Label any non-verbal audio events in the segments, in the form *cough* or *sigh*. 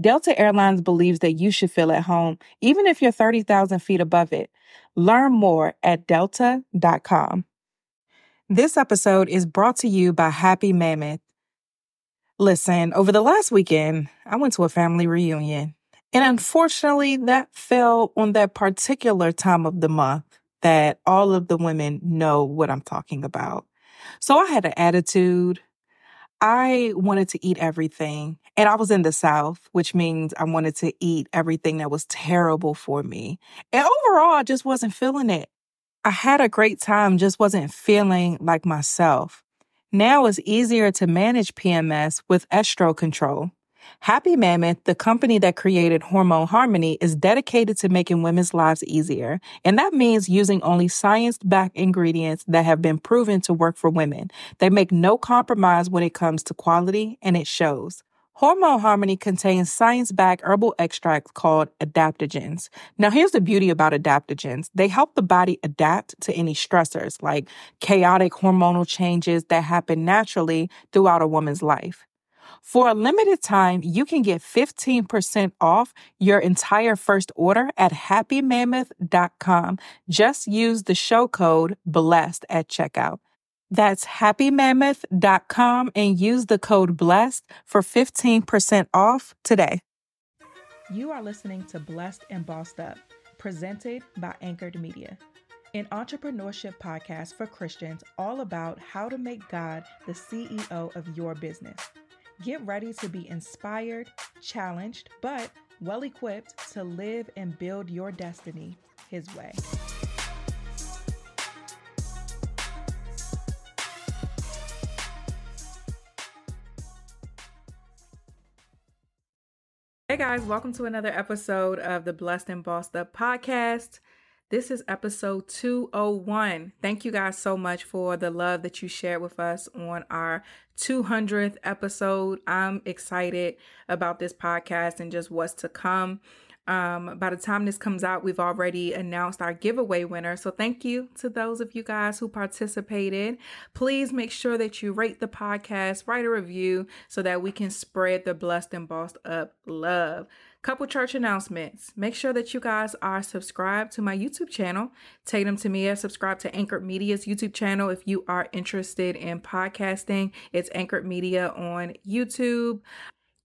Delta Airlines believes that you should feel at home, even if you're 30,000 feet above it. Learn more at delta.com. This episode is brought to you by Happy Mammoth. Listen, over the last weekend, I went to a family reunion. And unfortunately, that fell on that particular time of the month that all of the women know what I'm talking about. So I had an attitude. I wanted to eat everything. And I was in the South, which means I wanted to eat everything that was terrible for me. And overall, I just wasn't feeling it. I had a great time, just wasn't feeling like myself. Now it's easier to manage PMS with estro control. Happy Mammoth, the company that created Hormone Harmony, is dedicated to making women's lives easier. And that means using only science backed ingredients that have been proven to work for women. They make no compromise when it comes to quality, and it shows. Hormone Harmony contains science backed herbal extracts called adaptogens. Now, here's the beauty about adaptogens they help the body adapt to any stressors like chaotic hormonal changes that happen naturally throughout a woman's life. For a limited time, you can get 15% off your entire first order at happymammoth.com. Just use the show code BLESSED at checkout. That's happymammoth.com and use the code BLESSED for 15% off today. You are listening to Blessed and Bossed Up, presented by Anchored Media, an entrepreneurship podcast for Christians all about how to make God the CEO of your business. Get ready to be inspired, challenged, but well equipped to live and build your destiny His way. Hey guys, welcome to another episode of the Blessed and Bossed Up podcast. This is episode 201. Thank you guys so much for the love that you shared with us on our 200th episode. I'm excited about this podcast and just what's to come. Um, by the time this comes out, we've already announced our giveaway winner. So thank you to those of you guys who participated. Please make sure that you rate the podcast, write a review so that we can spread the blessed and bossed up love. Couple church announcements. Make sure that you guys are subscribed to my YouTube channel, Tatum Temia. Subscribe to Anchored Media's YouTube channel if you are interested in podcasting. It's Anchored Media on YouTube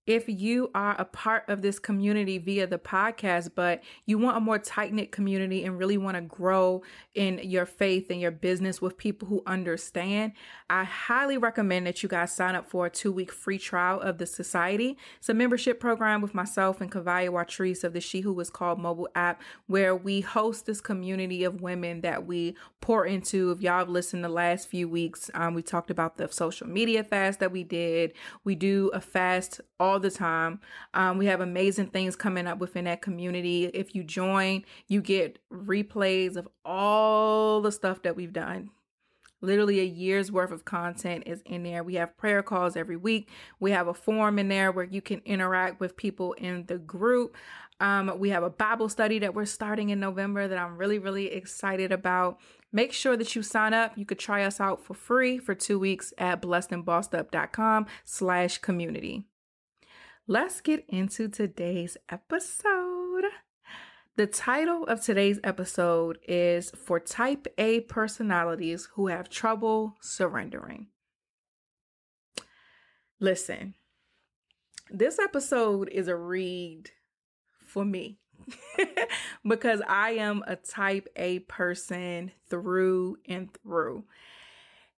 if you are a part of this community via the podcast, but you want a more tight knit community and really want to grow in your faith and your business with people who understand, I highly recommend that you guys sign up for a two week free trial of the Society. It's a membership program with myself and Kavaya Watrice of the She Who Was Called mobile app, where we host this community of women that we pour into. If y'all have listened the last few weeks, um, we talked about the social media fast that we did. We do a fast all all the time. Um, we have amazing things coming up within that community. If you join, you get replays of all the stuff that we've done. Literally a year's worth of content is in there. We have prayer calls every week. We have a forum in there where you can interact with people in the group. Um, we have a Bible study that we're starting in November that I'm really, really excited about. Make sure that you sign up. You could try us out for free for two weeks at blessedandbossedup.com slash community. Let's get into today's episode. The title of today's episode is For Type A Personalities Who Have Trouble Surrendering. Listen, this episode is a read for me *laughs* because I am a type A person through and through.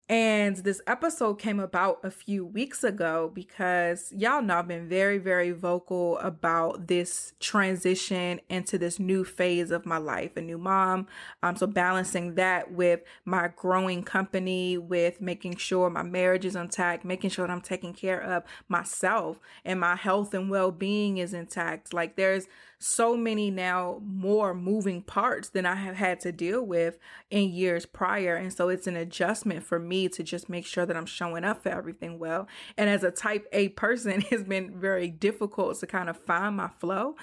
And this episode came about a few weeks ago because y'all know I've been very, very vocal about this transition into this new phase of my life, a new mom. Um, so balancing that with my growing company, with making sure my marriage is intact, making sure that I'm taking care of myself and my health and well-being is intact. Like there's so many now more moving parts than I have had to deal with in years prior. And so it's an adjustment for me to just make sure that I'm showing up for everything well. And as a type A person, *laughs* it's been very difficult to kind of find my flow.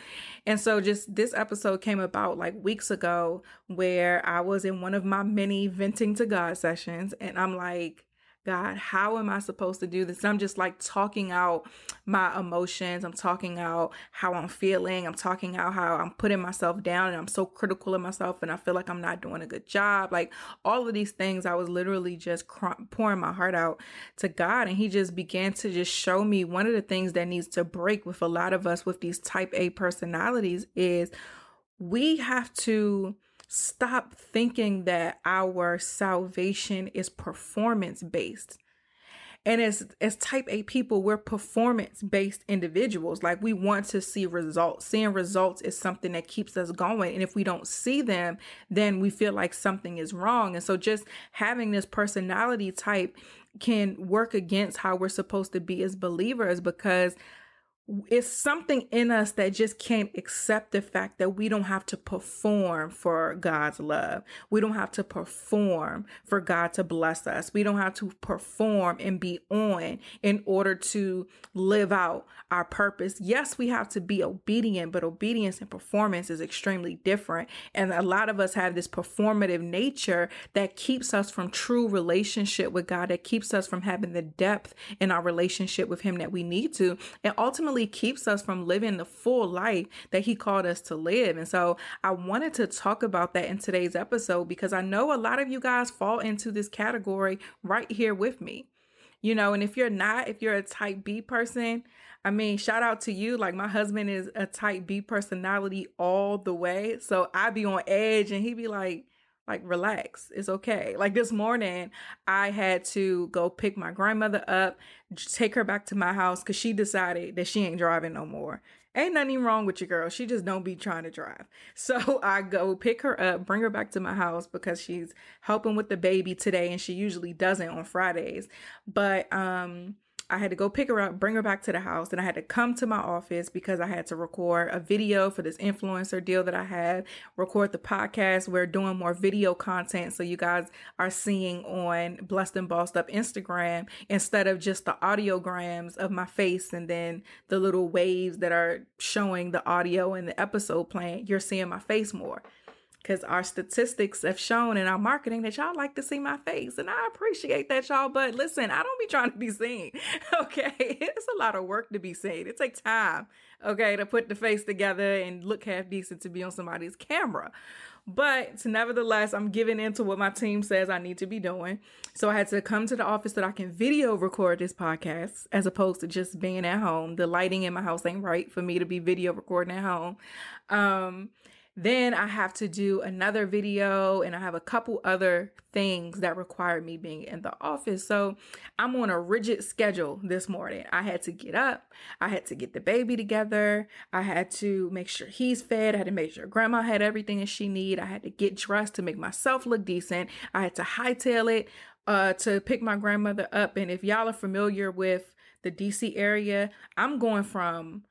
And so just this episode came about like weeks ago where I was in one of my many venting to God sessions and I'm like, God, how am I supposed to do this? And I'm just like talking out my emotions. I'm talking out how I'm feeling. I'm talking out how I'm putting myself down and I'm so critical of myself and I feel like I'm not doing a good job. Like all of these things, I was literally just cr- pouring my heart out to God. And He just began to just show me one of the things that needs to break with a lot of us with these type A personalities is we have to stop thinking that our salvation is performance based. And as as type A people, we're performance based individuals. Like we want to see results. Seeing results is something that keeps us going. And if we don't see them, then we feel like something is wrong. And so just having this personality type can work against how we're supposed to be as believers because it's something in us that just can't accept the fact that we don't have to perform for God's love. We don't have to perform for God to bless us. We don't have to perform and be on in order to live out our purpose. Yes, we have to be obedient, but obedience and performance is extremely different. And a lot of us have this performative nature that keeps us from true relationship with God, that keeps us from having the depth in our relationship with Him that we need to. And ultimately, keeps us from living the full life that He called us to live. And so I wanted to talk about that in today's episode because I know a lot of you guys fall into this category right here with me. You know, and if you're not, if you're a type B person, I mean, shout out to you. Like my husband is a type B personality all the way. So I'd be on edge and he'd be like, like relax it's okay. Like this morning i had to go pick my grandmother up take her back to my house because she decided that she ain't driving no more. Ain't nothing wrong with your girl. She just don't be trying to drive. *laughs* So i go pick her up bring her back to my house because she's helping with the baby today and she usually doesn't on fridays. But um I had to go pick her up, bring her back to the house, and I had to come to my office because I had to record a video for this influencer deal that I had, record the podcast. We're doing more video content. So you guys are seeing on Blessed and Bossed Up Instagram instead of just the audiograms of my face and then the little waves that are showing the audio and the episode playing. You're seeing my face more because our statistics have shown in our marketing that y'all like to see my face and i appreciate that y'all but listen i don't be trying to be seen *laughs* okay? It's a lot of work to be seen. It takes time okay to put the face together and look half decent to be on somebody's camera but nevertheless i'm giving into what my team says i need to be doing. So i had to come to the office that i can video record this podcast as opposed to just being at home. The lighting in my house ain't right for me to be video recording at home. Um then I have to do another video and I have a couple other things that require me being in the office. So I'm on a rigid schedule this morning. I had to get up. I had to get the baby together. I had to make sure he's fed. I had to make sure grandma had everything that she need. I had to get dressed to make myself look decent. I had to hightail it uh, to pick my grandmother up. And if y'all are familiar with the DC area, I'm going from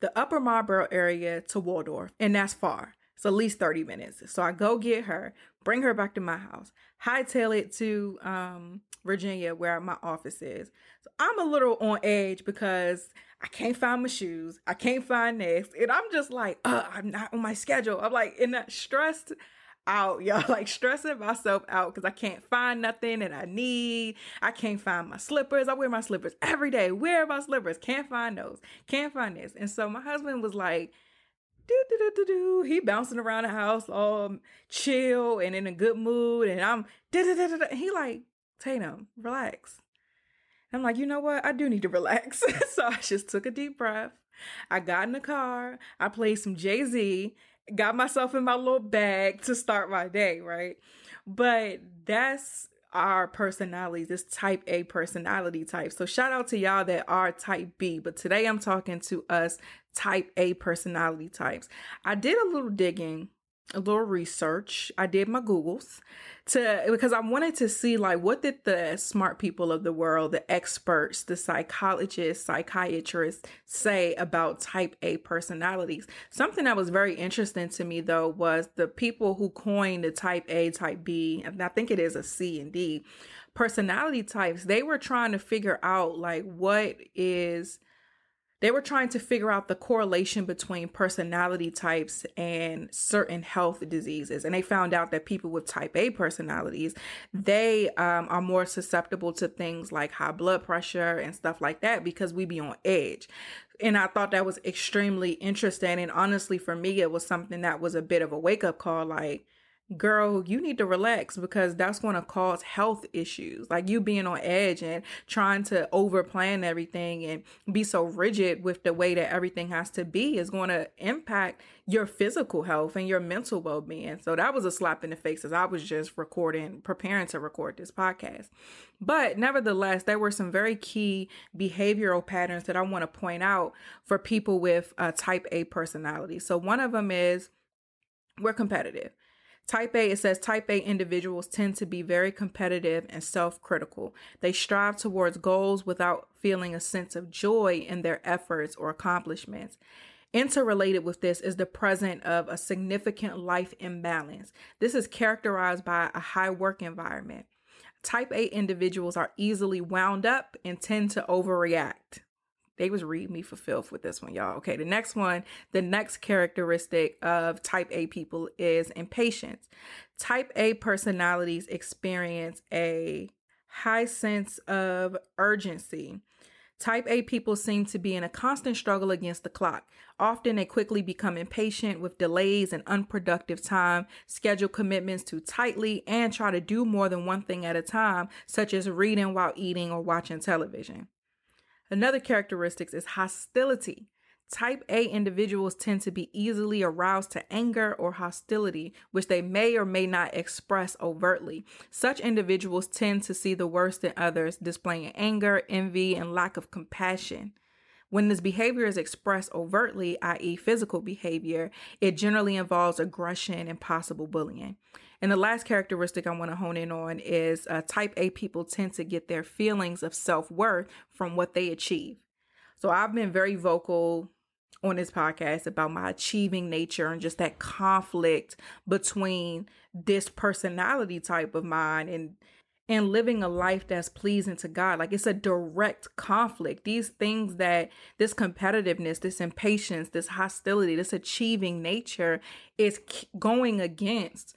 the upper Marlboro area to Waldorf, and that's far. It's at least 30 minutes. So I go get her, bring her back to my house, hightail it to um, Virginia where my office is. So I'm a little on edge because I can't find my shoes. I can't find this. And I'm just like, I'm not on my schedule. I'm like in that stressed. out, *laughs* y'all, like stressing myself out because I can't find nothing that I need. I can't find my slippers. I wear my slippers every day. Where are my slippers? Can't find those. Can't find this. And so my husband was like, do do do do do. He bouncing around the house, all um, chill and in a good mood, and I'm da da da da. He like Tatum, relax. I'm like, you know what? I do need to relax. *laughs* so I just took a deep breath. I got in the car. I played some Jay Z. Got myself in my little bag to start my day, right? But that's our personalities, this type A personality type. So shout out to y'all that are type B, but today I'm talking to us type A personality types. I did a little digging a little research. I did my Googles to because I wanted to see like what did the smart people of the world, the experts, the psychologists, psychiatrists say about type A personalities. Something that was very interesting to me though was the people who coined the type A, type B, and I think it is a C and D personality types. They were trying to figure out like what is they were trying to figure out the correlation between personality types and certain health diseases. And they found out that people with type A personalities, they um, are more susceptible to things like high blood pressure and stuff like that because we be on edge. And I thought that was extremely interesting. And honestly, for me, it was something that was a bit of a wake up call. Like, girl, you need to relax because that's going to cause health issues. Like you being on edge and trying to over plan everything and be so rigid with the way that everything has to be is going to impact your physical health and your mental well being. So that was a slap in the face as I was just recording, preparing to record this podcast. But nevertheless, there were some very key behavioral patterns that I want to point out for people with a type A personality. So one of them is we're competitive. Type A, it says type A individuals tend to be very competitive and self critical. They strive towards goals without feeling a sense of joy in their efforts or accomplishments. Interrelated with this is the presence of a significant life imbalance. This is characterized by a high work environment. Type A individuals are easily wound up and tend to overreact. They was read me for filth with this one, y'all. Okay, the next one, the next characteristic of type A people is impatience. Type A personalities experience a high sense of urgency. Type A people seem to be in a constant struggle against the clock. Often they quickly become impatient with delays and unproductive time, schedule commitments too tightly, and try to do more than one thing at a time, such as reading while eating or watching television. Another characteristic is hostility. Type A individuals tend to be easily aroused to anger or hostility, which they may or may not express overtly. Such individuals tend to see the worst in others, displaying anger, envy, and lack of compassion. When this behavior is expressed overtly, i.e., physical behavior, it generally involves aggression and possible bullying. And the last characteristic I want to hone in on is uh, type A people tend to get their feelings of self worth from what they achieve. So I've been very vocal on this podcast about my achieving nature and just that conflict between this personality type of mine and and living a life that's pleasing to God. Like it's a direct conflict. These things that this competitiveness, this impatience, this hostility, this achieving nature is going against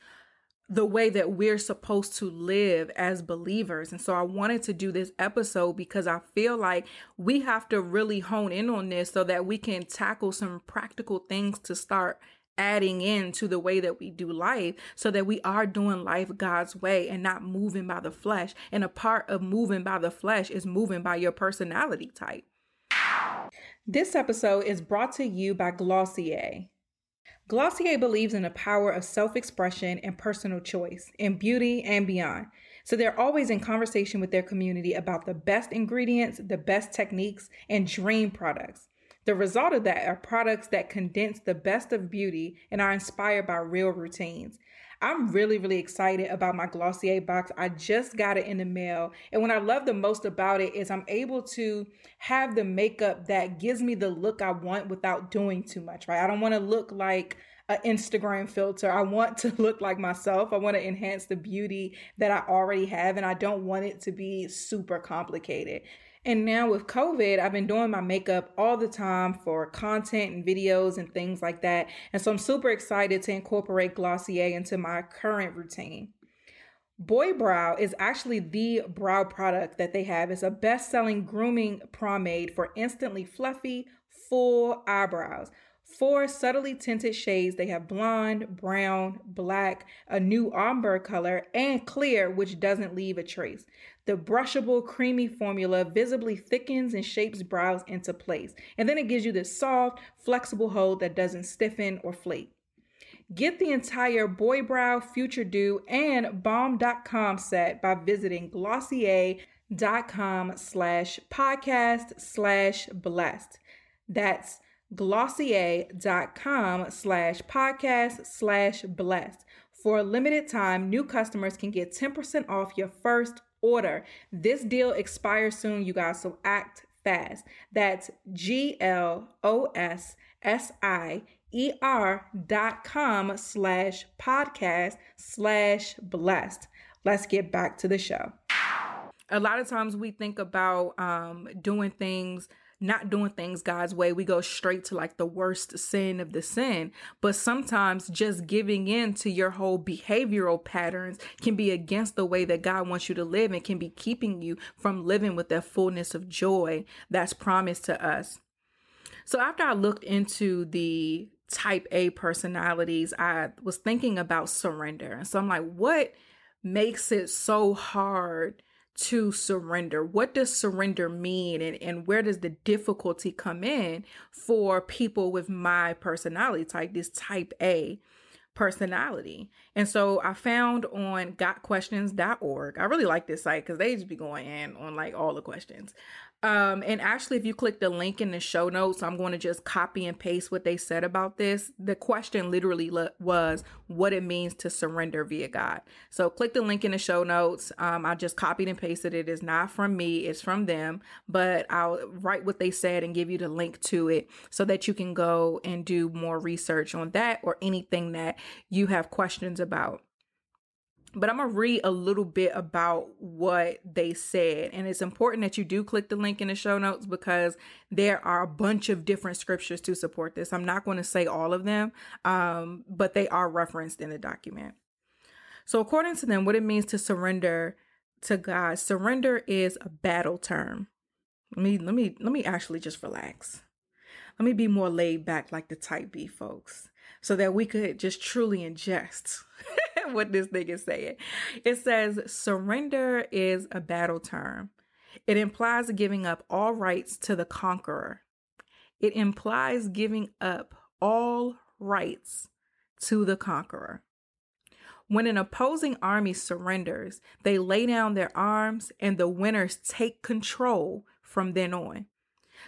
the way that we're supposed to live as believers. And so I wanted to do this episode because I feel like we have to really hone in on this so that we can tackle some practical things to start adding in to the way that we do life so that we are doing life God's way and not moving by the flesh. And a part of moving by the flesh is moving by your personality type. This episode is brought to you by Glossier. Glossier believes in the power of self expression and personal choice in beauty and beyond. So they're always in conversation with their community about the best ingredients, the best techniques, and dream products. The result of that are products that condense the best of beauty and are inspired by real routines. I'm really, really excited about my Glossier box. I just got it in the mail. And what I love the most about it is I'm able to have the makeup that gives me the look I want without doing too much, right? I don't want to look like an Instagram filter. I want to look like myself. I want to enhance the beauty that I already have, and I don't want it to be super complicated. And now with COVID, I've been doing my makeup all the time for content and videos and things like that. And so I'm super excited to incorporate Glossier into my current routine. Boy Brow is actually the brow product that they have. It's a best selling grooming pomade for instantly fluffy, full eyebrows. Four subtly tinted shades. They have blonde, brown, black, a new ombre color, and clear, which doesn't leave a trace. The brushable, creamy formula visibly thickens and shapes brows into place. And then it gives you this soft, flexible hold that doesn't stiffen or flake. Get the entire Boy Brow, Futuredew, and Balm Dotcom set by visiting Glossier.com slash podcast slash blessed. That's Glossier.com slash podcast slash blessed. For a limited time, new customers can get 10% off your first order. This deal expires soon, you guys, so act fast. That's G L O S S I er dot com slash podcast slash blessed. Let's get back to the show. A lot of times we think about um, doing things not doing things God's way, we go straight to like the worst sin of the sin. But sometimes just giving in to your whole behavioral patterns can be against the way that God wants you to live and can be keeping you from living with that fullness of joy that's promised to us. So after I looked into the type A personalities, I was thinking about surrender. And so I'm like, what makes it so hard to surrender? What does surrender mean? And, and where does the difficulty come in for people with my personality type, this type A? personality. And so I found on gotquestions.org. I really like this site because they just be going in on like all the questions. Um, and actually, if you click the link in the show notes, I'm going to just copy and paste what they said about this. The question literally was what it means to surrender via God. So click the link in the show notes. Um, I just copied and pasted it. It's not from me, it's from them, but I'll write what they said and give you the link to it so that you can go and do more research on that or anything that you have questions about but I'm gonna read a little bit about what they said. And it's important that you do click the link in the show notes because there are a bunch of different scriptures to support this. I'm not going to say all of them, um, but they are referenced in the document. So, according to them, what it means to surrender to God, surrender is a battle term. Let me let me let me actually just relax. Let me be more laid back like the type B folks so that we could just truly ingest *laughs* what this thing is saying. It says surrender is a battle term. It implies giving up all rights to the conqueror. It implies giving up all rights to the conqueror. When an opposing army surrenders, they lay down their arms and the winners take control from then on.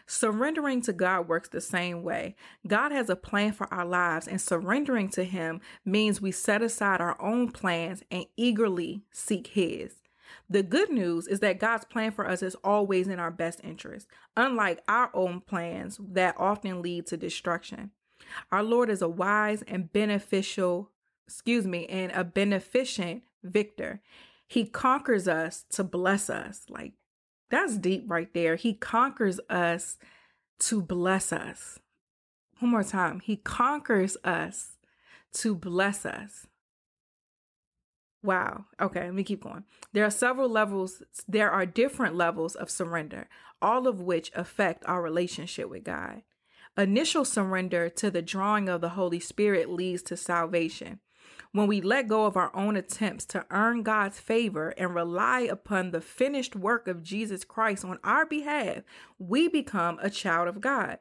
Surrendering to God works the same way. God has a plan for our lives, and surrendering to Him means we set aside our own plans and eagerly seek His. The good news is that God's plan for us is always in our best interest, unlike our own plans that often lead to destruction. Our Lord is a wise and beneficial, excuse me, and a beneficent victor. He conquers us to bless us. Like that's deep right there. He conquers us to bless us. One more time. He conquers us to bless us. Wow. Okay, let me keep going. There are several levels, there are different levels of surrender, all of which affect our relationship with God. Initial surrender to the drawing of the Holy Spirit leads to salvation. When we let go of our own attempts to earn God's favor and rely upon the finished work of Jesus Christ on our behalf, we become a child of God.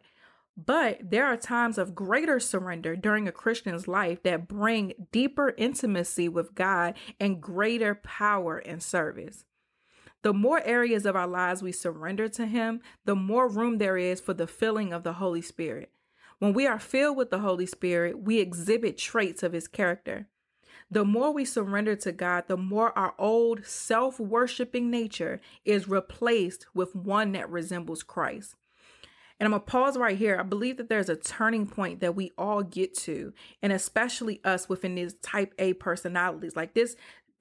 But there are times of greater surrender during a Christian's life that bring deeper intimacy with God and greater power and service. The more areas of our lives we surrender to Him, the more room there is for the filling of the Holy Spirit. When we are filled with the Holy Spirit, we exhibit traits of His character. The more we surrender to God, the more our old self worshiping nature is replaced with one that resembles Christ. And I'm to pause right here. I believe that there's a turning point that we all get to, and especially us within these type A personalities. Like this,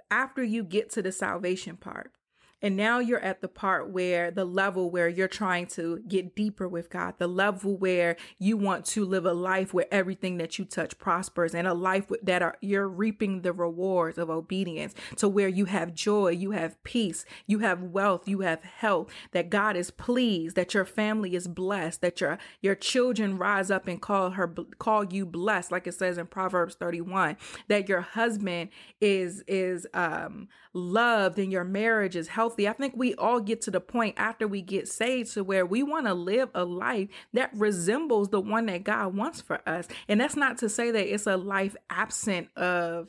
after you get to the salvation part, And now you're at the part where the level where you're trying to get deeper with God, the level where you want to live a life where everything that you touch prospers and a life that are, you're reaping the rewards of obedience to where you have joy, you have peace, you have wealth, you have health, that God is pleased, that your family is blessed, that your, your children rise up and call her, call you blessed, like it says in Proverbs 31, that your husband is, is, um, loved and your marriage is healthy healthy. I think we all get to the point after we get saved to where we want to live a life that resembles the one that God wants for us. And that's not to say that it's a life absent of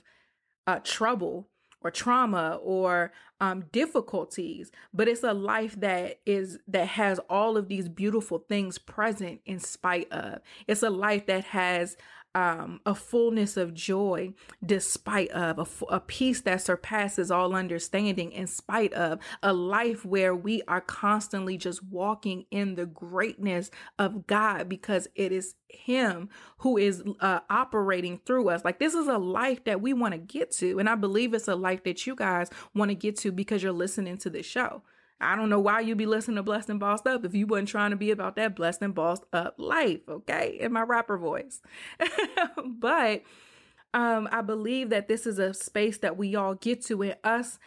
uh, trouble or trauma or um, difficulties, but it's a life that is that has all of these beautiful things present in spite of. It's a life that has um, a fullness of joy despite of a, peace that surpasses all understanding in spite of a life where we are constantly just walking in the greatness of God because it is him who is uh, operating through us. Like this is a life that we want to get to. And I believe it's a life that you guys want to get to because you're listening to this show. I don't know why you'd be listening to Blessed and Bossed Up if you wasn't trying to be about that blessed and bossed up life, okay? In my rapper voice. *laughs* but um, I believe that this is a space that we all get to in us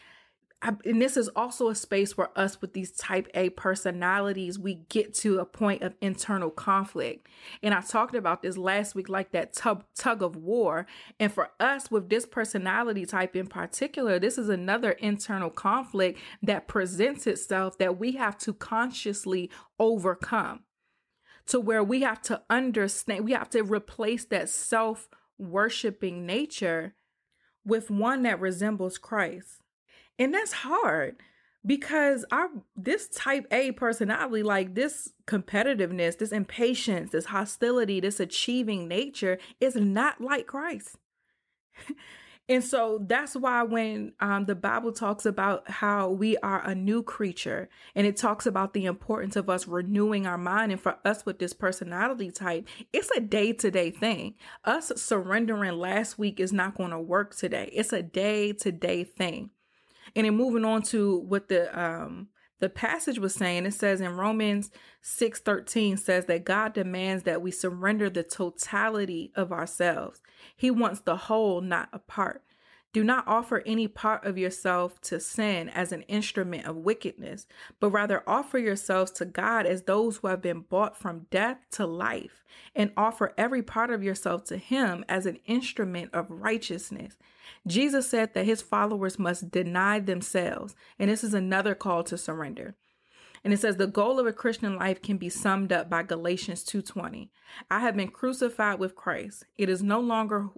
and this is also a space where us with these type A personalities, we get to a point of internal conflict. And I talked about this last week, like that tug, tug of war. And for us with this personality type in particular, this is another internal conflict that presents itself that we have to consciously overcome to where we have to understand, we have to replace that self worshiping nature with one that resembles Christ. And that's hard because our this type A personality, like this competitiveness, this impatience, this hostility, this achieving nature is not like Christ. *laughs* and so that's why when um, the Bible talks about how we are a new creature and it talks about the importance of us renewing our mind and for us with this personality type, it's a day to day thing. Us surrendering last week is not going to work today. It's a day to day thing. And then moving on to what the um the passage was saying, it says in Romans 6 13 says that God demands that we surrender the totality of ourselves. He wants the whole, not a part. Do not offer any part of yourself to sin as an instrument of wickedness, but rather offer yourselves to God as those who have been bought from death to life, and offer every part of yourself to Him as an instrument of righteousness. Jesus said that His followers must deny themselves, and this is another call to surrender. And it says the goal of a Christian life can be summed up by Galatians 2:20. I have been crucified with Christ. It is no longer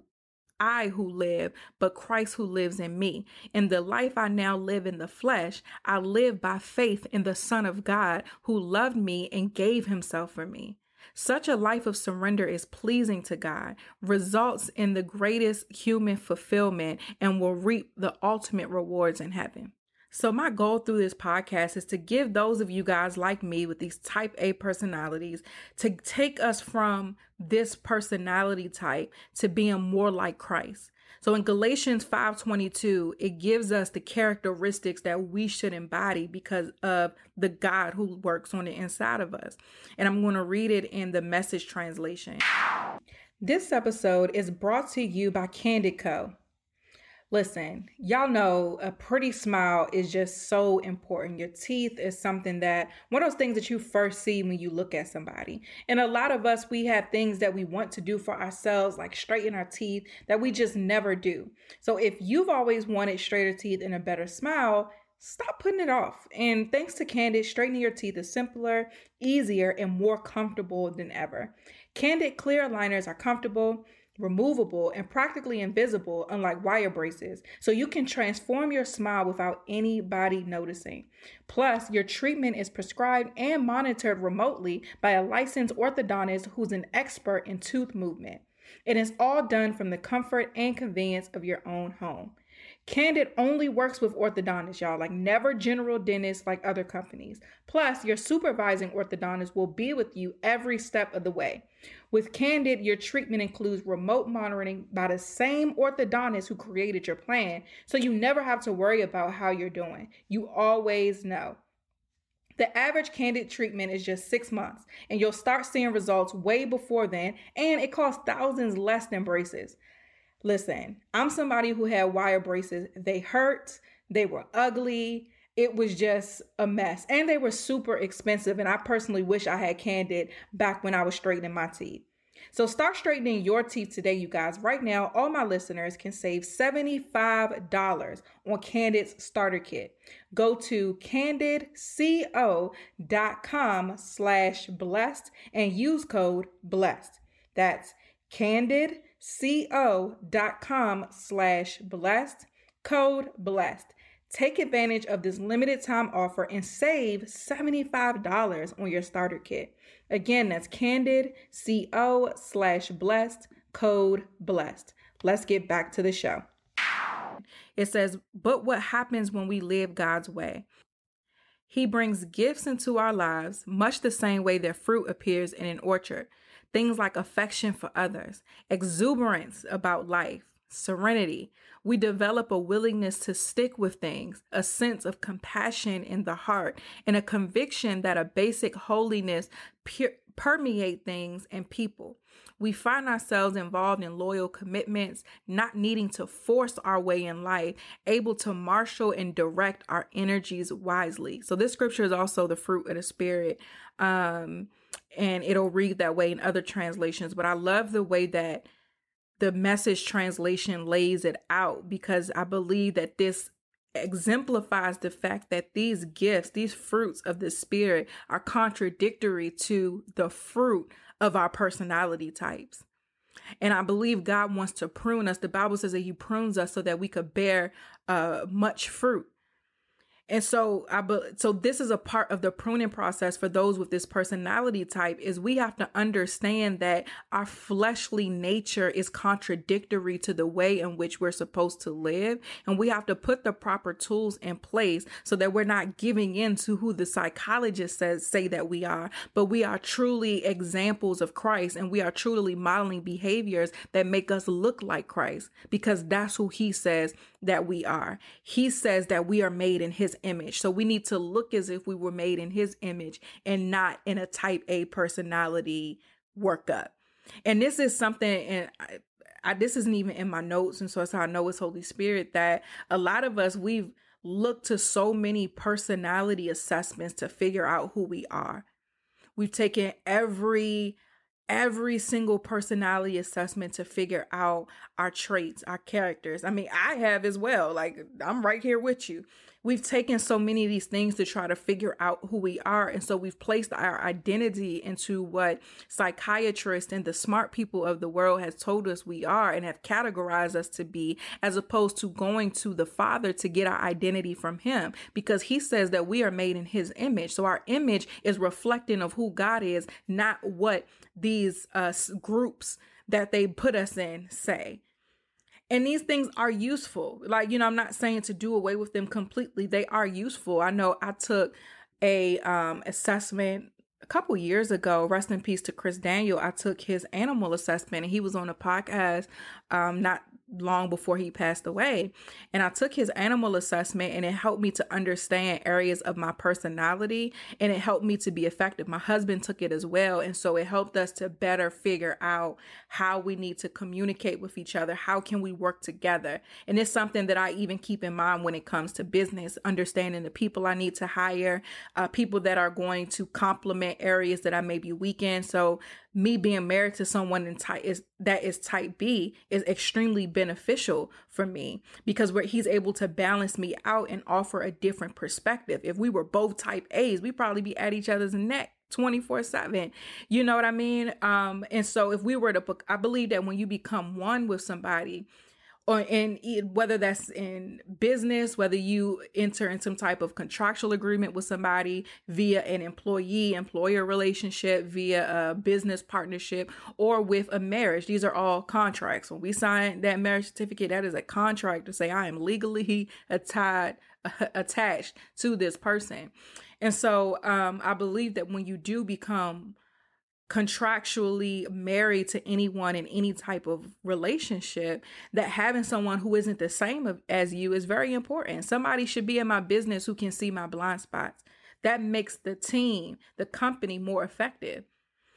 I who live, but Christ who lives in me. In the life I now live in the flesh, I live by faith in the Son of God who loved me and gave himself for me. Such a life of surrender is pleasing to God, results in the greatest human fulfillment, and will reap the ultimate rewards in heaven. So, my goal through this podcast is to give those of you guys like me with these type A personalities to take us from this personality type to being more like Christ. So in Galatians 5:22, it gives us the characteristics that we should embody because of the God who works on the inside of us. And I'm going to read it in the message translation. This episode is brought to you by Candid Co. Listen, y'all know a pretty smile is just so important. Your teeth is something that one of those things that you first see when you look at somebody. And a lot of us, we have things that we want to do for ourselves, like straighten our teeth, that we just never do. So if you've always wanted straighter teeth and a better smile, stop putting it off. And thanks to Candid, straightening your teeth is simpler, easier, and more comfortable than ever. Candid clear aligners are comfortable removable, and practically invisible, unlike wire braces, so you can transform your smile without anybody noticing. Plus, your treatment is prescribed and monitored remotely by a licensed orthodontist who's an expert in tooth movement. It is all done from the comfort and convenience of your own home. Candid only works with orthodontists, y'all, like never general dentists like other companies. Plus, your supervising orthodontist will be with you every step of the way. With Candid, your treatment includes remote monitoring by the same orthodontist who created your plan, so you never have to worry about how you're doing. You always know. The average candid treatment is just six months, and you'll start seeing results way before then, and it costs thousands less than braces. Listen, I'm somebody who had wire braces. They hurt, they were ugly. It was just a mess. And they were super expensive. And I personally wish I had Candid back when I was straightening my teeth. So start straightening your teeth today, you guys. Right now, all my listeners can save $75 on Candid's starter kit. Go to candidco.com slash blessed and use code blessed. That's candid co.com slash blessed, code blessed. Take advantage of this limited time offer and save $75 on your starter kit. Again, that's candid co slash blessed, code blessed. Let's get back to the show. It says, But what happens when we live God's way? He brings gifts into our lives, much the same way that fruit appears in an orchard. Things like affection for others, exuberance about life, serenity. We develop a willingness to stick with things, a sense of compassion in the heart, and a conviction that a basic holiness permeate things and people. We find ourselves involved in loyal commitments, not needing to force our way in life, able to marshal and direct our energies wisely. So this scripture is also the fruit of the spirit. Um, and it'll read that way in other translations. But I love the way that the message translation lays it out because I believe that this exemplifies the fact that these gifts, these fruits of the spirit are contradictory to the fruit of our personality types. And I believe God wants to prune us. The Bible says that He prunes us so that we could bear uh, much fruit. And so I so this is a part of the pruning process for those with this personality type is we have to understand that our fleshly nature is contradictory to the way in which we're supposed to live. And we have to put the proper tools in place so that we're not giving in to who the psychologist says say that we are, but we are truly examples of Christ and we are truly modeling behaviors that make us look like Christ because that's who he says that we are. He says that we are made in his image. So we need to look as if we were made in his image and not in a type A personality workup. And this is something, and I, I, this isn't even in my notes. And so it's how I know it's Holy Spirit that a lot of us, we've looked to so many personality assessments to figure out who we are. We've taken every every single personality assessment to figure out our traits, our characters. I mean, I have as well. Like, I'm right here with you. We've taken so many of these things to try to figure out who we are. And so we've placed our identity into what psychiatrists and the smart people of the world has told us we are and have categorized us to be, as opposed to going to the Father to get our identity from Him, because He says that we are made in His image. So our image is reflecting of who God is, not what these uh, groups that they put us in say. And these things are useful. Like, you know, I'm not saying to do away with them completely. They are useful. I know I took a um assessment a couple years ago, rest in peace to Chris Daniel. I took his animal assessment and he was on a podcast um not long before he passed away. And I took his animal assessment and it helped me to understand areas of my personality and it helped me to be effective. My husband took it as well. And so it helped us to better figure out how we need to communicate with each other. How can we work together? And it's something that I even keep in mind when it comes to business, understanding the people I need to hire, uh, people that are going to complement areas that I may be weak in. So me being married to someone in type is that is type B is extremely beneficial for me because where he's able to balance me out and offer a different perspective. If we were both type A's, we'd probably be at each other's neck 24 7 you know what i mean um and so if we were to book i believe that when you become one with somebody or in whether that's in business, whether you enter in some type of contractual agreement with somebody via an employee employer relationship, via a business partnership, or with a marriage. These are all contracts. When we sign that marriage certificate, that is a contract to say I am legally attached *laughs* attached to this person. And so um, I believe that when you do become contractually married to anyone in any type of relationship that having someone who isn't the same as you is very important. Somebody should be in my business who can see my blind spots. That makes the team, the company more effective.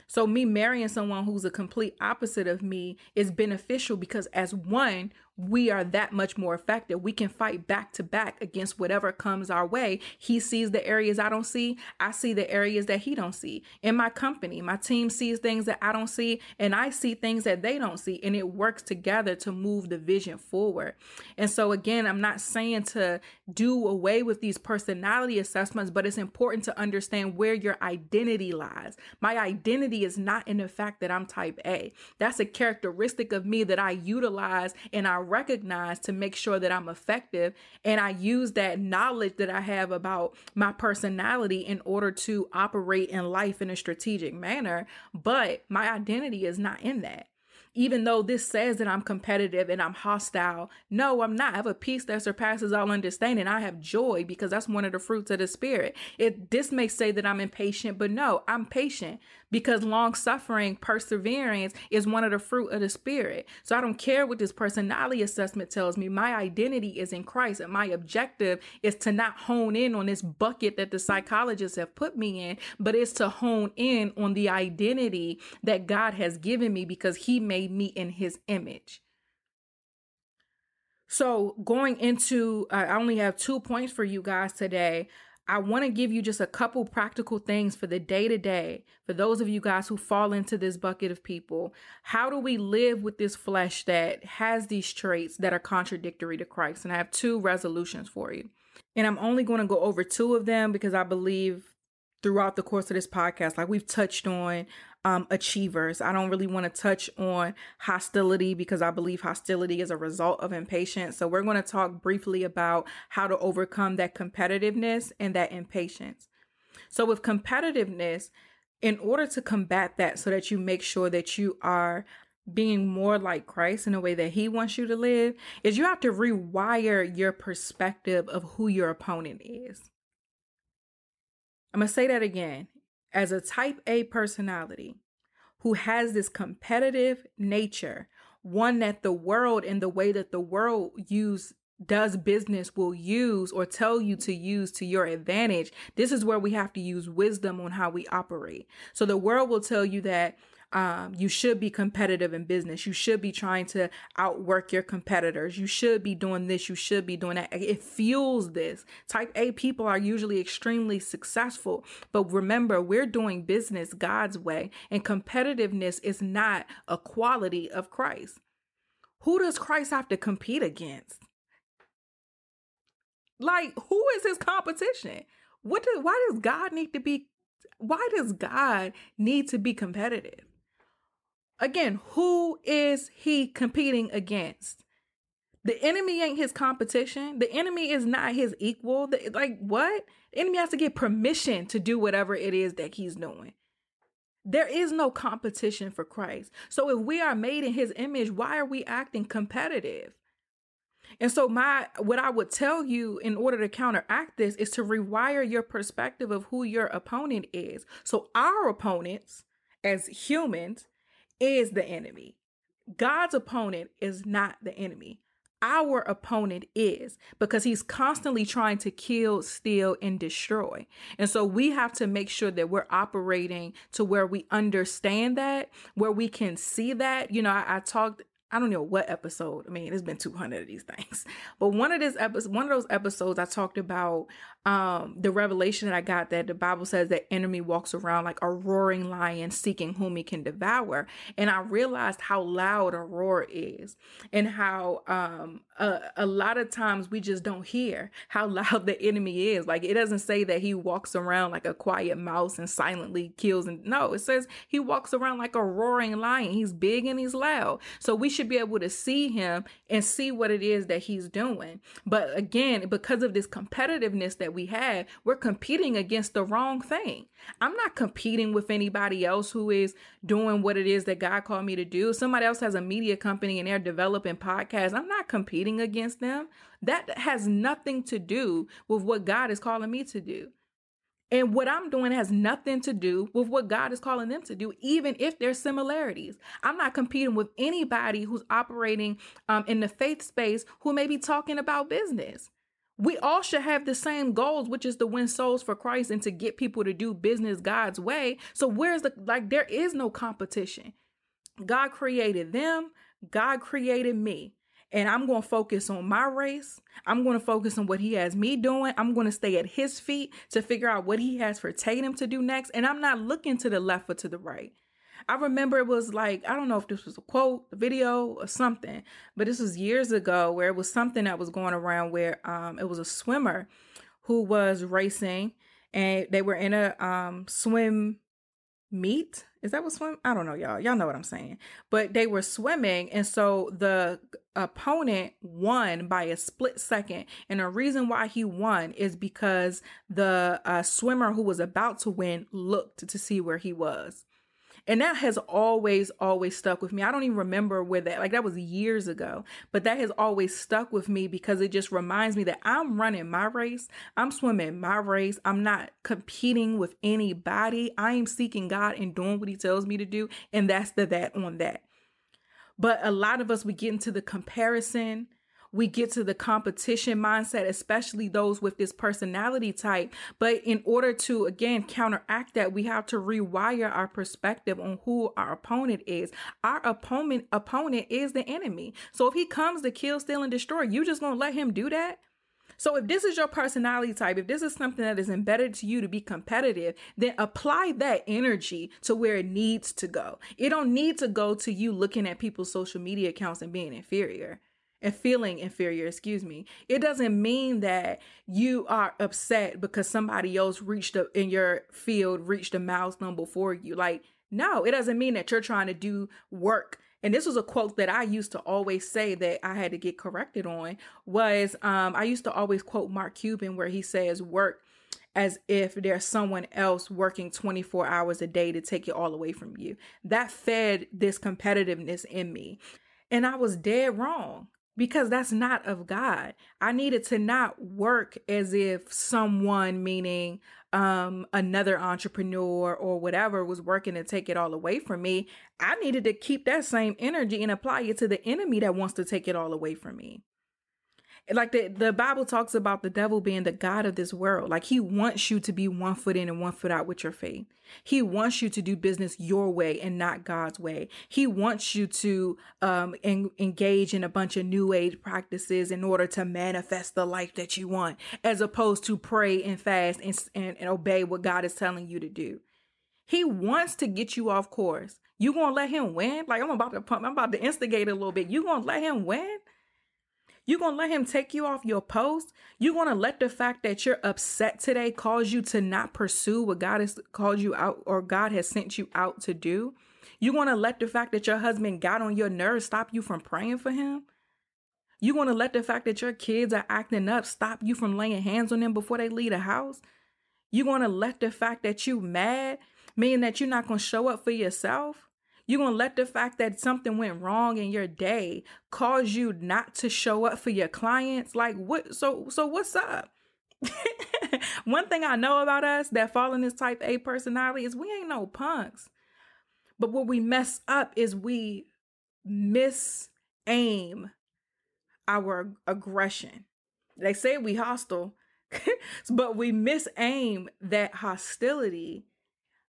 So me marrying someone who's a complete opposite of me is beneficial because as one, we are that much more effective. We can fight back to back against whatever comes our way. He sees the areas I don't see. I see the areas that he don't see. In my company, my team sees things that I don't see and I see things that they don't see and it works together to move the vision forward. And so again, I'm not saying to do away with these personality assessments, but it's important to understand where your identity lies. My identity is not in the fact that I'm type A. That's a characteristic of me that I utilize and I recognize to make sure that I'm effective. And I use that knowledge that I have about my personality in order to operate in life in a strategic manner. But my identity is not in that even though this says that I'm competitive and I'm hostile. No, I'm not. I have a peace that surpasses all understanding. I have joy because that's one of the fruits of the spirit. It this may say that I'm impatient, but no, I'm patient because long suffering, perseverance is one of the fruit of the spirit. So I don't care what this personality assessment tells me. My identity is in Christ, and my objective is to not hone in on this bucket that the psychologists have put me in, but it's to hone in on the identity that God has given me because He made me in his image. So, going into, uh, I only have two points for you guys today. I want to give you just a couple practical things for the day to day. For those of you guys who fall into this bucket of people, how do we live with this flesh that has these traits that are contradictory to Christ? And I have two resolutions for you. And I'm only going to go over two of them because I believe throughout the course of this podcast. Like we've touched on um, achievers. I don't really want to touch on hostility because I believe hostility is a result of impatience. So we're going to talk briefly about how to overcome that competitiveness and that impatience. So with competitiveness, in order to combat that so that you make sure that you are being more like Christ in a way that he wants you to live is you have to rewire your perspective of who your opponent is. I'm going to say that again. As a type A personality who has this competitive nature, one that the world and the way that the world use does business will use or tell you to use to your advantage. This is where we have to use wisdom on how we operate. So the world will tell you that um, you should be competitive in business. You should be trying to outwork your competitors. You should be doing this. You should be doing that. It fuels this. Type A people are usually extremely successful. But remember, we're doing business God's way, and competitiveness is not a quality of Christ. Who does Christ have to compete against? Like, who is his competition? What why does God need to be why does God need to be competitive? Again, who is he competing against? The enemy ain't his competition. The enemy is not his equal. The, like what? The enemy has to get permission to do whatever it is that he's doing. There is no competition for Christ. So if we are made in his image, why are we acting competitive? And so my what I would tell you in order to counteract this is to rewire your perspective of who your opponent is. So our opponents as humans is the enemy. God's opponent is not the enemy. Our opponent is because he's constantly trying to kill, steal, and destroy. And so we have to make sure that we're operating to where we understand that, where we can see that. You know, I, I talked I don't know what episode. I mean, it's been 200 of these things. *laughs* But one of this episode, one of those episodes I talked about um the revelation that I got that the Bible says that enemy walks around like a roaring lion seeking whom he can devour. And I realized how loud a roar is and how um a, a lot of times we just don't hear how *laughs* loud the enemy is. Like it doesn't say that he walks around like a quiet mouse and silently kills and no, it says he walks around like a roaring lion. He's big and he's loud. So we should should be able to see him and see what it is that he's doing. But again, because of this competitiveness that we have, we're competing against the wrong thing. I'm not competing with anybody else who is doing what it is that God called me to do. Somebody else has a media company and they're developing podcasts. I'm not competing against them. That has nothing to do with what God is calling me to do. And what I'm doing has nothing to do with what God is calling them to do, even if there's similarities. I'm not competing with anybody who's operating um, in the faith space who may be talking about business. We all should have the same goals, which is to win souls for Christ and to get people to do business God's way. So, where's the like, there is no competition. God created them, God created me and I'm going to focus on my race. I'm going to focus on what he has me doing. I'm going to stay at his feet to figure out what he has for Tatum to do next. And I'm not looking to the left or to the right. I remember it was like, I don't know if this was a quote, a video, or something, but this was years ago where it was something that was going around where um, it was a swimmer who was racing and they were in a um, swim meet. Is that what swim? I don't know, y'all. Y'all know what I'm saying. But they were swimming, and so the opponent won by a split second. And the reason why he won is because the uh, swimmer who was about to win looked to see where he was. And that has always, always stuck with me. I don't even remember where that, like that was years ago, but that has always stuck with me because it just reminds me that I'm running my race. I'm swimming my race. I'm not competing with anybody. I am seeking God and doing what he tells me to do. And that's the that on that. But a lot of us, we get into the comparison we get to the competition mindset, especially those with this personality type. But in order to, again, counteract that, we have to rewire our perspective on who our opponent is. Our opponent, opponent is the enemy. So if he comes to kill, steal, and destroy, you just gonna let him do that? So if this is your personality type, if this is something that is embedded to you to be competitive, then apply that energy to where it needs to go. It don't need to go to you looking at people's social media accounts and being inferior and feeling inferior, excuse me. It doesn't mean that you are upset because somebody else reached a, in your field, reached a milestone before you. Like, no, it doesn't mean that you're trying to do work. And this was a quote that I used to always say that I had to get corrected on was, um, I used to always quote Mark Cuban where he says work as if there's someone else working 24 hours a day to take it all away from you. That fed this competitiveness in me. And I was dead wrong because that's not of God. I needed to not work as if someone, meaning um, another entrepreneur or whatever, was working to take it all away from me. I needed to keep that same energy and apply it to the enemy that wants to take it all away from me like the, the Bible talks about the devil being the God of this world. Like he wants you to be one foot in and one foot out with your faith. He wants you to do business your way and not God's way. He wants you to um, en- engage in a bunch of new age practices in order to manifest the life that you want, as opposed to pray and fast and, and, and obey what God is telling you to do. He wants to get you off course. You gonna let him win? Like I'm about to pump, I'm about to instigate a little bit. You gonna let him win? You gonna let him take you off your post? You're gonna let the fact that you're upset today cause you to not pursue what God has called you out or God has sent you out to do? You're gonna let the fact that your husband got on your nerves stop you from praying for him? You're gonna let the fact that your kids are acting up stop you from laying hands on them before they leave the house? You're gonna let the fact that you mad mean that you're not gonna show up for yourself? You're going to let the fact that something went wrong in your day cause you not to show up for your clients? Like what so so what's up? *laughs* One thing I know about us that fall in this type A personality is we ain't no punks. But what we mess up is we miss aim our aggression. They say we hostile, *laughs* but we miss aim that hostility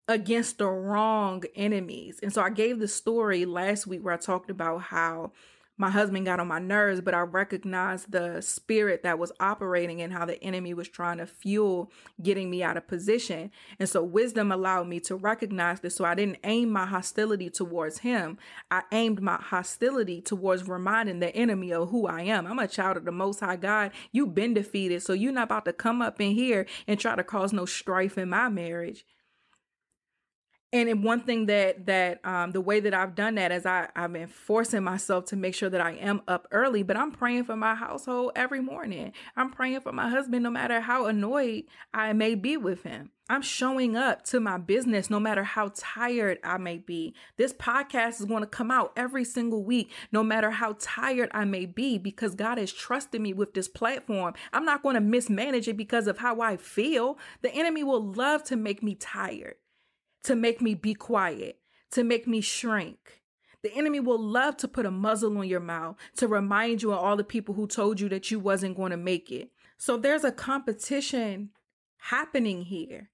against the wrong enemies. And so I gave the story last week where I talked about how my husband got on my nerves, but I recognized the spirit that was operating and how the enemy was trying to fuel getting me out of position. And so wisdom allowed me to recognize this. So I didn't aim my hostility towards him. I aimed my hostility towards reminding the enemy of who I am. I'm a child of the most high God. You've been defeated. So you're not about to come up in here and try to cause no strife in my marriage. And one thing that that um, the way that I've done that is I I've been forcing myself to make sure that I am up early, but I'm praying for my household every morning. I'm praying for my husband, no matter how annoyed I may be with him. I'm showing up to my business no matter how tired I may be. This podcast is going to come out every single week, no matter how tired I may be, because God has trusted me with this platform. I'm not going to mismanage it because of how I feel. The enemy will love to make me tired to make me be quiet, to make me shrink. The enemy will love to put a muzzle on your mouth to remind you of all the people who told you that you wasn't going to make it. So there's a competition happening here.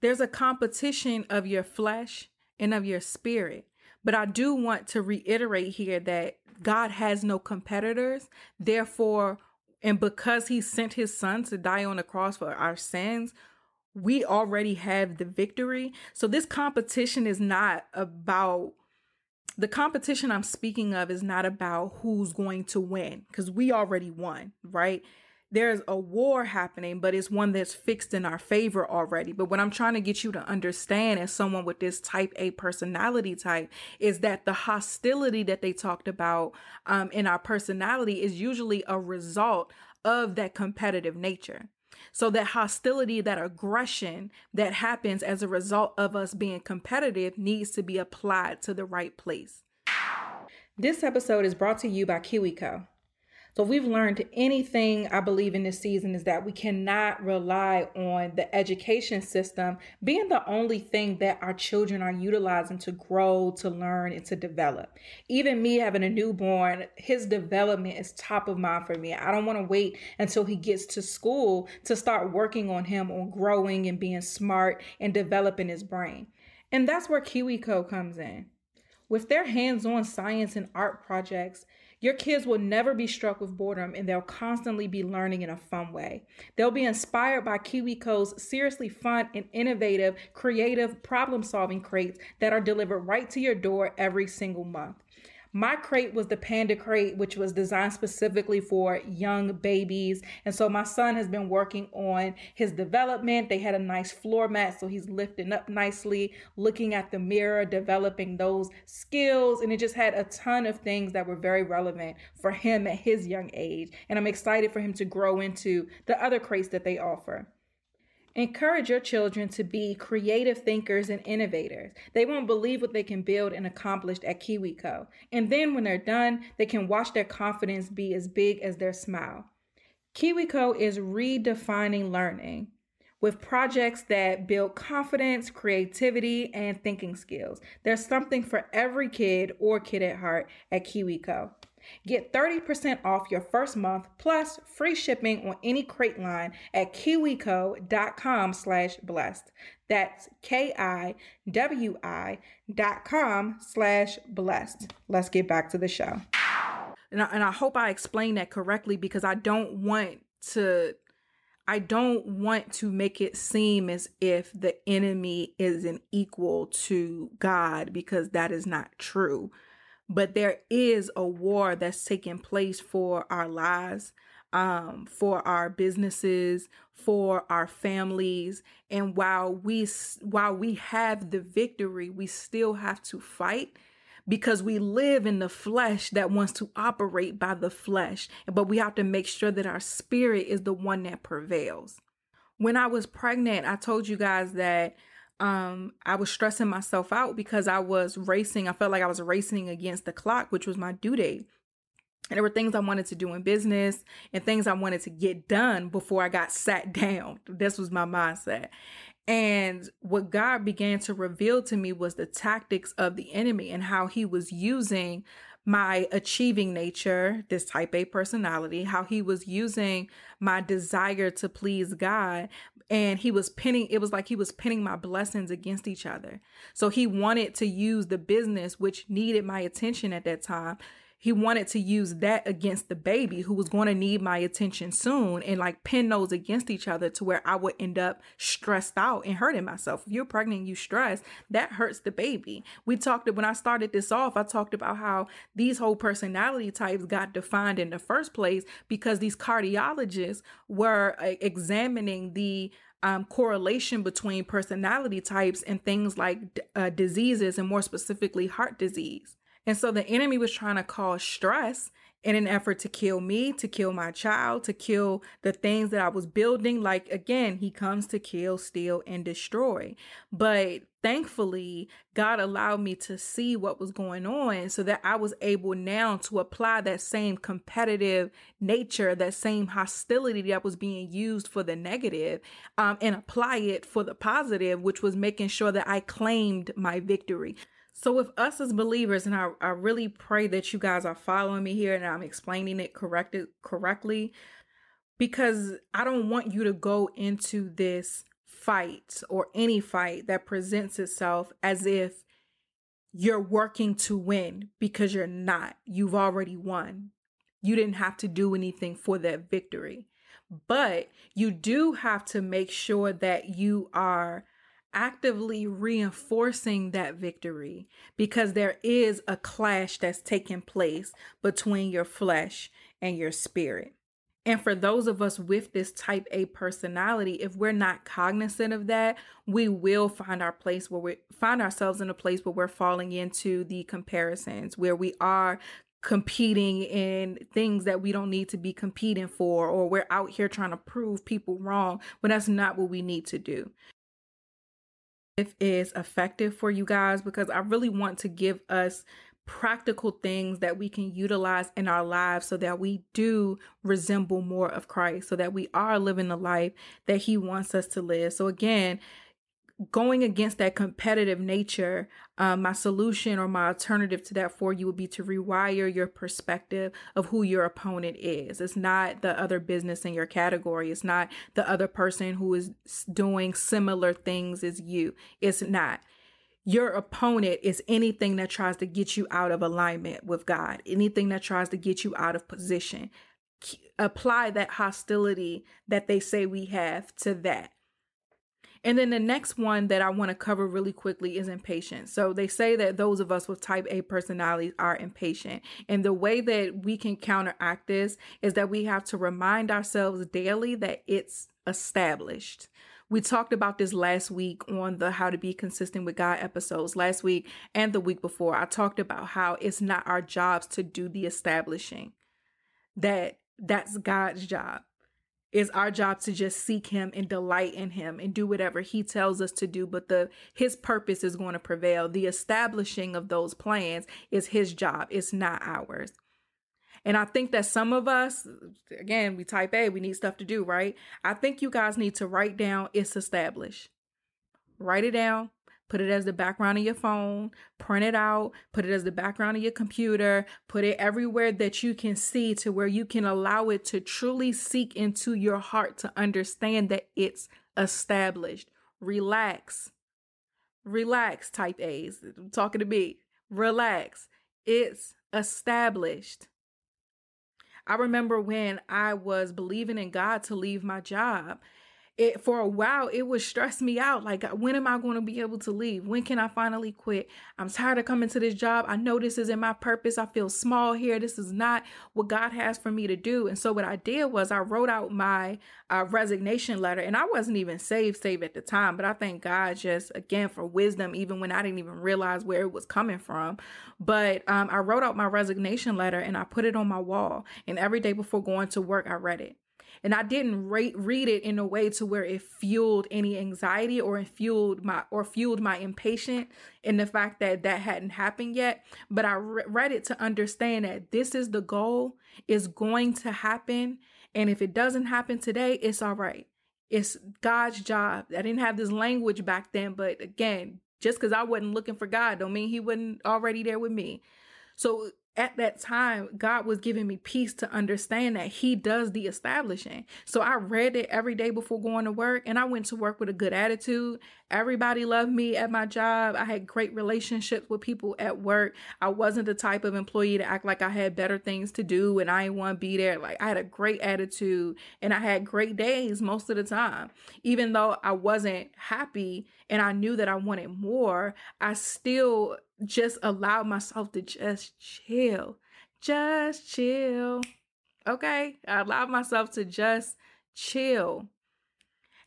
There's a competition of your flesh and of your spirit. But I do want to reiterate here that God has no competitors. Therefore, and because he sent his son to die on the cross for our sins, we already have the victory. So this competition is not about the competition I'm speaking of is not about who's going to win because we already won, right? There's a war happening, but it's one that's fixed in our favor already. But what I'm trying to get you to understand as someone with this type A personality type is that the hostility that they talked about um, in our personality is usually a result of that competitive nature. So that hostility, that aggression that happens as a result of us being competitive needs to be applied to the right place. This episode is brought to you by KiwiCo. So if we've learned anything, I believe in this season is that we cannot rely on the education system being the only thing that our children are utilizing to grow, to learn, and to develop. Even me having a newborn, his development is top of mind for me. I don't want to wait until he gets to school to start working on him on growing and being smart and developing his brain. And that's where KiwiCo comes in. With their hands on science and art projects, your kids will never be struck with boredom and they'll constantly be learning in a fun way. They'll be inspired by KiwiCo's seriously fun and innovative, creative problem solving crates that are delivered right to your door every single month. My crate was the Panda crate, which was designed specifically for young babies. And so my son has been working on his development. They had a nice floor mat, so he's lifting up nicely, looking at the mirror, developing those skills. And it just had a ton of things that were very relevant for him at his young age. And I'm excited for him to grow into the other crates that they offer. Encourage your children to be creative thinkers and innovators. They won't believe what they can build and accomplish at KiwiCo. And then when they're done, they can watch their confidence be as big as their smile. KiwiCo is redefining learning with projects that build confidence, creativity, and thinking skills. There's something for every kid or kid at heart at KiwiCo. Get 30% off your first month plus free shipping on any crate line at kiwico.com slash blessed. That's K-I-W-I dot com slash blessed. Let's get back to the show. And I, and I hope I explained that correctly because I don't want to I don't want to make it seem as if the enemy isn't equal to God because that is not true but there is a war that's taking place for our lives um, for our businesses for our families. And while we while we have the victory we still have to fight because we live in the flesh that wants to operate by the flesh. But we have to make sure that our spirit is the one that prevails. When i was pregnant i told you guys that um I was stressing myself out because I was racing. I felt like I was racing against the clock, which was my due date. And there were things I wanted to do in business and things I wanted to get done before I got *laughs* sat down. This was my mindset. And what God began to reveal to me was the tactics of the enemy and how he was using my achieving nature, this type A personality, how he was using my desire to please God. And he was pinning, it was like he was pinning my blessings against each other. So he wanted to use the business, which needed my attention at that time he wanted to use that against the baby who was going to need my attention soon and like pin those against each other to where I would end up stressed out and hurting myself. If you're pregnant, you stress, that hurts the baby. We talked when I started this off, I talked about how these whole personality types got defined in the first place because these cardiologists were uh, examining the um, correlation between personality types and things like uh, diseases, and more specifically, heart disease. And so the enemy was trying to cause stress in an effort to kill me, to kill my child, to kill the things that I was building. Like again, he comes to kill, steal, and destroy. But thankfully, God allowed me to see what was going on so that I was able now to apply that same competitive nature, that same hostility that was being used for the negative, um, and apply it for the positive, which was making sure that I claimed my victory. So, with us as believers, and I, I really pray that you guys are following me here and I'm explaining it corrected correctly, because I don't want you to go into this fight or any fight that presents itself as if you're working to win because you're not. You've already won. You didn't have to do anything for that victory. But you do have to make sure that you are actively reinforcing that victory because there is a clash that's taking place between your flesh and your spirit. And for those of us with this type A personality, if we're not cognizant of that, we will find our place where we find ourselves in a place where we're falling into the comparisons, where we are competing in things that we don't need to be competing for, or we're out here trying to prove people wrong when that's not what we need to do is effective for you guys because I really want to give us practical things that we can utilize in our lives so that we do resemble more of Christ, so that we are living the life that He wants us to live. So, again, going against that competitive nature, um, my solution or my alternative to that for you would be to rewire your perspective of who your opponent is. It's not the other business in your category. It's not the other person who is doing similar things as you. It's not. Your opponent is anything that tries to get you out of alignment with God, anything that tries to get you out of position. Apply that hostility that they say we have to that. And then the next one that I want to cover really quickly is impatience. So they say that those of us with type A personalities are impatient. And the way that we can counteract this is that we have to remind ourselves daily that it's established. We talked about this last week on the How to Be Consistent with God episodes. Last week and the week before, I talked about how it's not our jobs to do the establishing. That that's God's job. It's our job to just seek him and delight in him and do whatever he tells us to do but the his purpose is going to prevail the establishing of those plans is his job it's not ours and I think that some of us, again, we type A, we need stuff to do, right? I think you guys need to write down it's established. Write it down, put it as the background of your phone, print it out, put it as the background of your computer, put it everywhere that you can see to where you can allow it to truly seek into your heart to understand that it's established. Relax. Relax, type A's. I'm talking to me. Relax. It's established. I remember when I was believing in God to leave my job it for a while it would stress me out. Like when am i going to be able to leave? When can i finally quit? I'm tired of coming to this job. I know this isn't my purpose. I feel small here. This is not what god has for me to do. And so what i did was i wrote out my uh, resignation letter and i wasn't even saved saved at the time but i thank god just again for wisdom even when i didn't even realize where it was coming from. But um, i wrote out my resignation letter and i put it on my wall and every day before going to work i read it and I didn't rate, read it in a way to where it fueled any anxiety or fueled my or fueled my impatience in the fact that that hadn't happened yet. But I re- read it to understand that this is the goal, is going to happen, and if it doesn't happen today, it's all right. It's God's job. I didn't have this language back then, but again, just because I wasn't looking for God don't mean He wasn't already there with me. So at that time, God was giving me peace to understand that He does the establishing. So I read it every day before going to work, and I went to work with a good attitude. Everybody loved me at my job. I had great relationships with people at work. I wasn't the type of employee to act like I had better things to do and I didn't want to be there. Like I had a great attitude and I had great days most of the time. Even though I wasn't happy and I knew that I wanted more, I still just allow myself to just chill. Just chill. Okay? I allow myself to just chill.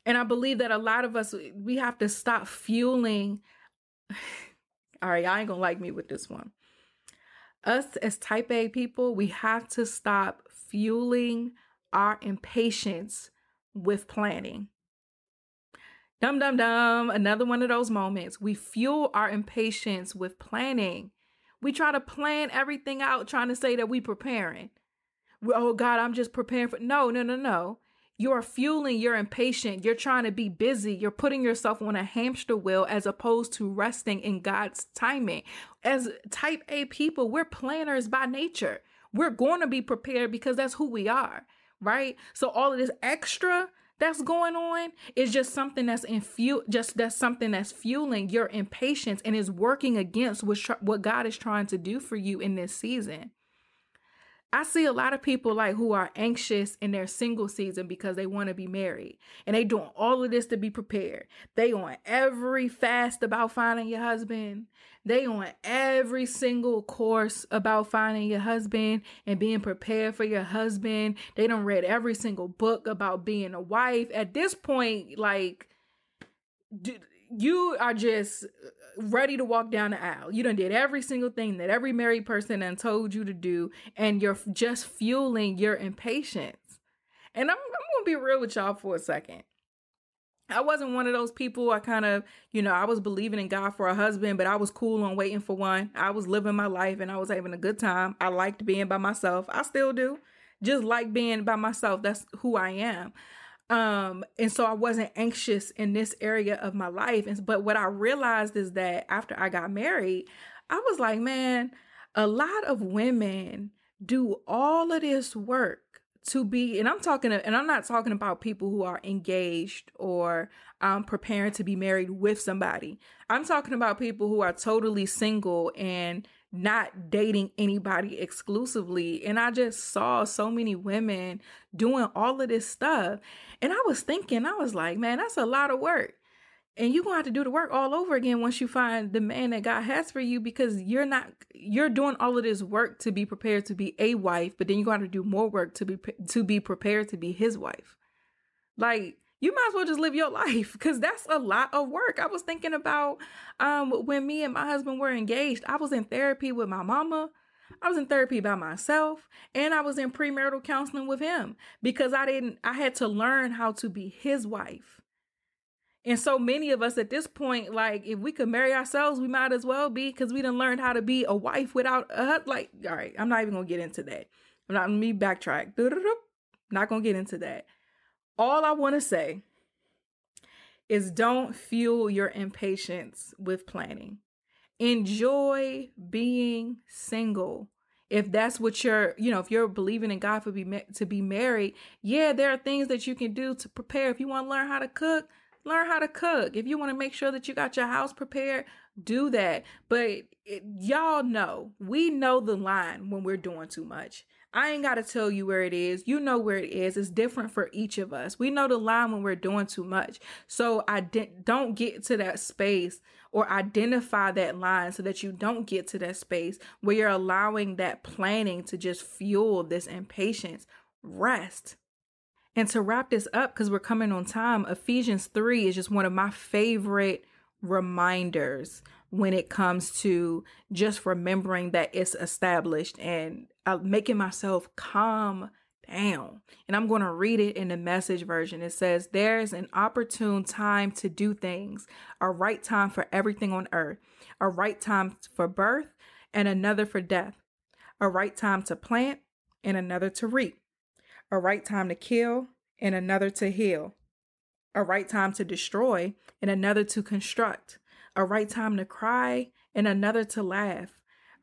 And I believe that a lot of us, we have to stop fueling. *sighs* All right, y'all ain't gonna like me with this one. Us as type A people, we have to stop fueling our impatience with planning. Dum dum dum, another one of those moments. We fuel our impatience with planning. We try to plan everything out, trying to say that we're preparing. oh God, I'm just preparing for no, no, no, no. You are fueling your impatience. You're trying to be busy. You're putting yourself on a hamster wheel as opposed to resting in God's timing. As type A people, we're planners by nature. We're going to be prepared because that's who we are, right? So all of this extra that's going on is just something that's in fuel just that's something that's fueling your impatience and is working against what, what God is trying to do for you in this season. I see a lot of people like who are anxious in their single season because they want to be married and they doing all of this to be prepared. They on every fast about finding your husband. They on every single course about finding your husband and being prepared for your husband. They don't read every single book about being a wife. At this point, like, you are just uh, ready to walk down the aisle. You done did every single thing that every married person and told you to do, and you're just fueling your impatience. And I'm, I'm gonna be real with y'all for a second. I wasn't one of those people. I kind of, you know, I was believing in God for a husband, but I was cool on waiting for one. I was living my life and I was having a good time. I liked being by myself. I still do. Just like being by myself. That's who I am. Um, and so I wasn't anxious in this area of my life. And but what I realized is that after I got married, I was like, man, a lot of women do all of this work to be and i'm talking and i'm not talking about people who are engaged or um, preparing to be married with somebody i'm talking about people who are totally single and not dating anybody exclusively. And I just saw so many women doing all of this stuff. And I was thinking, I was like, man, that's a lot of work. And you're gonna have to do the work all over again once you find the man that God has for you because you're not you're doing all of this work to be prepared to be a wife, but then you're gonna have to do more work to be to be prepared to be his wife. Like you might as well just live your life because that's a lot of work. I was thinking about um, when me and my husband were engaged, I was in therapy with my mama. I was in therapy by myself and I was in premarital counseling with him because I didn't, I had to learn how to be his wife. And so many of us at this point, like if we could marry ourselves, we might as well be because we didn't learn how to be a wife without a like. All right, I'm not even gonna get into that. I'm not to me backtrack. Not gonna get into that. All I want to say is don't fuel your impatience with planning. Enjoy being single. If that's what you're, you know, if you're believing in God for be to be married, yeah, there are things that you can do to prepare. If you want to learn how to cook, learn how to cook. If you want to make sure that you got your house prepared, do that. But it, y'all know, we know the line when we're doing too much. I ain't got to tell you where it is. You know where it is. It's different for each of us. We know the line when we're doing too much. So I don't get to that space or identify that line so that you don't get to that space where you're allowing that planning to just fuel this impatience. Rest. And to wrap this up, because we're coming on time, Ephesians 3 is just one of my favorite reminders when it comes to just remembering that it's established and uh, making myself calm down. And I'm going to read it in the message version. It says, There's an opportune time to do things, a right time for everything on earth, a right time for birth, and another for death, a right time to plant, and another to reap, a right time to kill, and another to heal, a right time to destroy, and another to construct a right time to cry and another to laugh,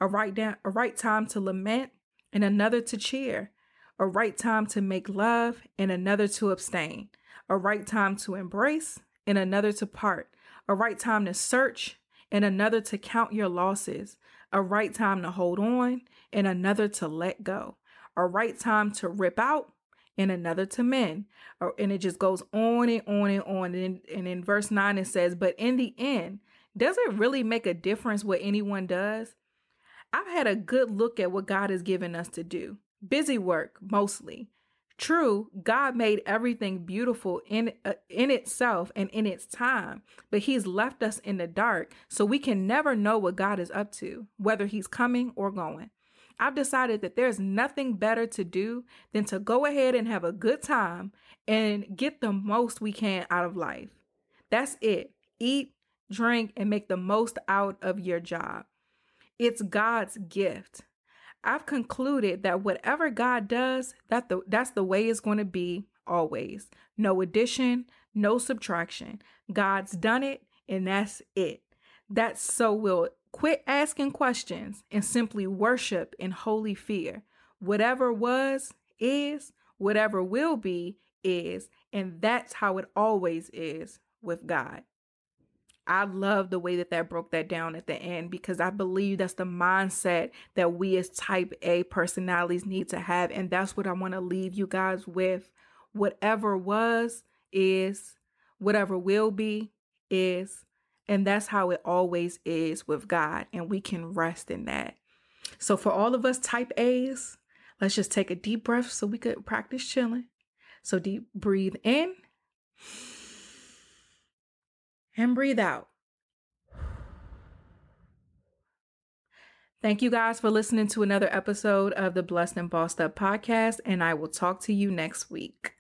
a right down, a right time to lament and another to cheer, a right time to make love and another to abstain, a right time to embrace and another to part, a right time to search and another to count your losses, a right time to hold on and another to let go, a right time to rip out and another to men. And it just goes on and on and on. And, and in verse 9, it says, But in the end, does it really make a difference what anyone does? I've had a good look at what God has given us to do busy work mostly, True, God made everything beautiful in uh, in itself and in its time, but he's left us in the dark so we can never know what God is up to, whether he's coming or going. I've decided that there's nothing better to do than to go ahead and have a good time and get the most we can out of life. That's it. Eat, drink, and make the most out of your job. It's God's gift. I've concluded that whatever God does, that the, that's the way it's going to be always. No addition, no subtraction. God's done it and that's it. That's so we'll quit asking questions and simply worship in holy fear. Whatever was, is, whatever will be, is, and that's how it always is with God. I love the way that that broke that down at the end because I believe that's the mindset that we as type A personalities need to have. And that's what I want to leave you guys with. Whatever was, is, whatever will be, is. And that's how it always is with God. And we can rest in that. So for all of us type A's, let's just take a deep breath so we could practice chilling. So deep breathe in and breathe out. Thank you guys for listening to another episode of the Blessed and Bossed Up podcast, and I will talk to you next week.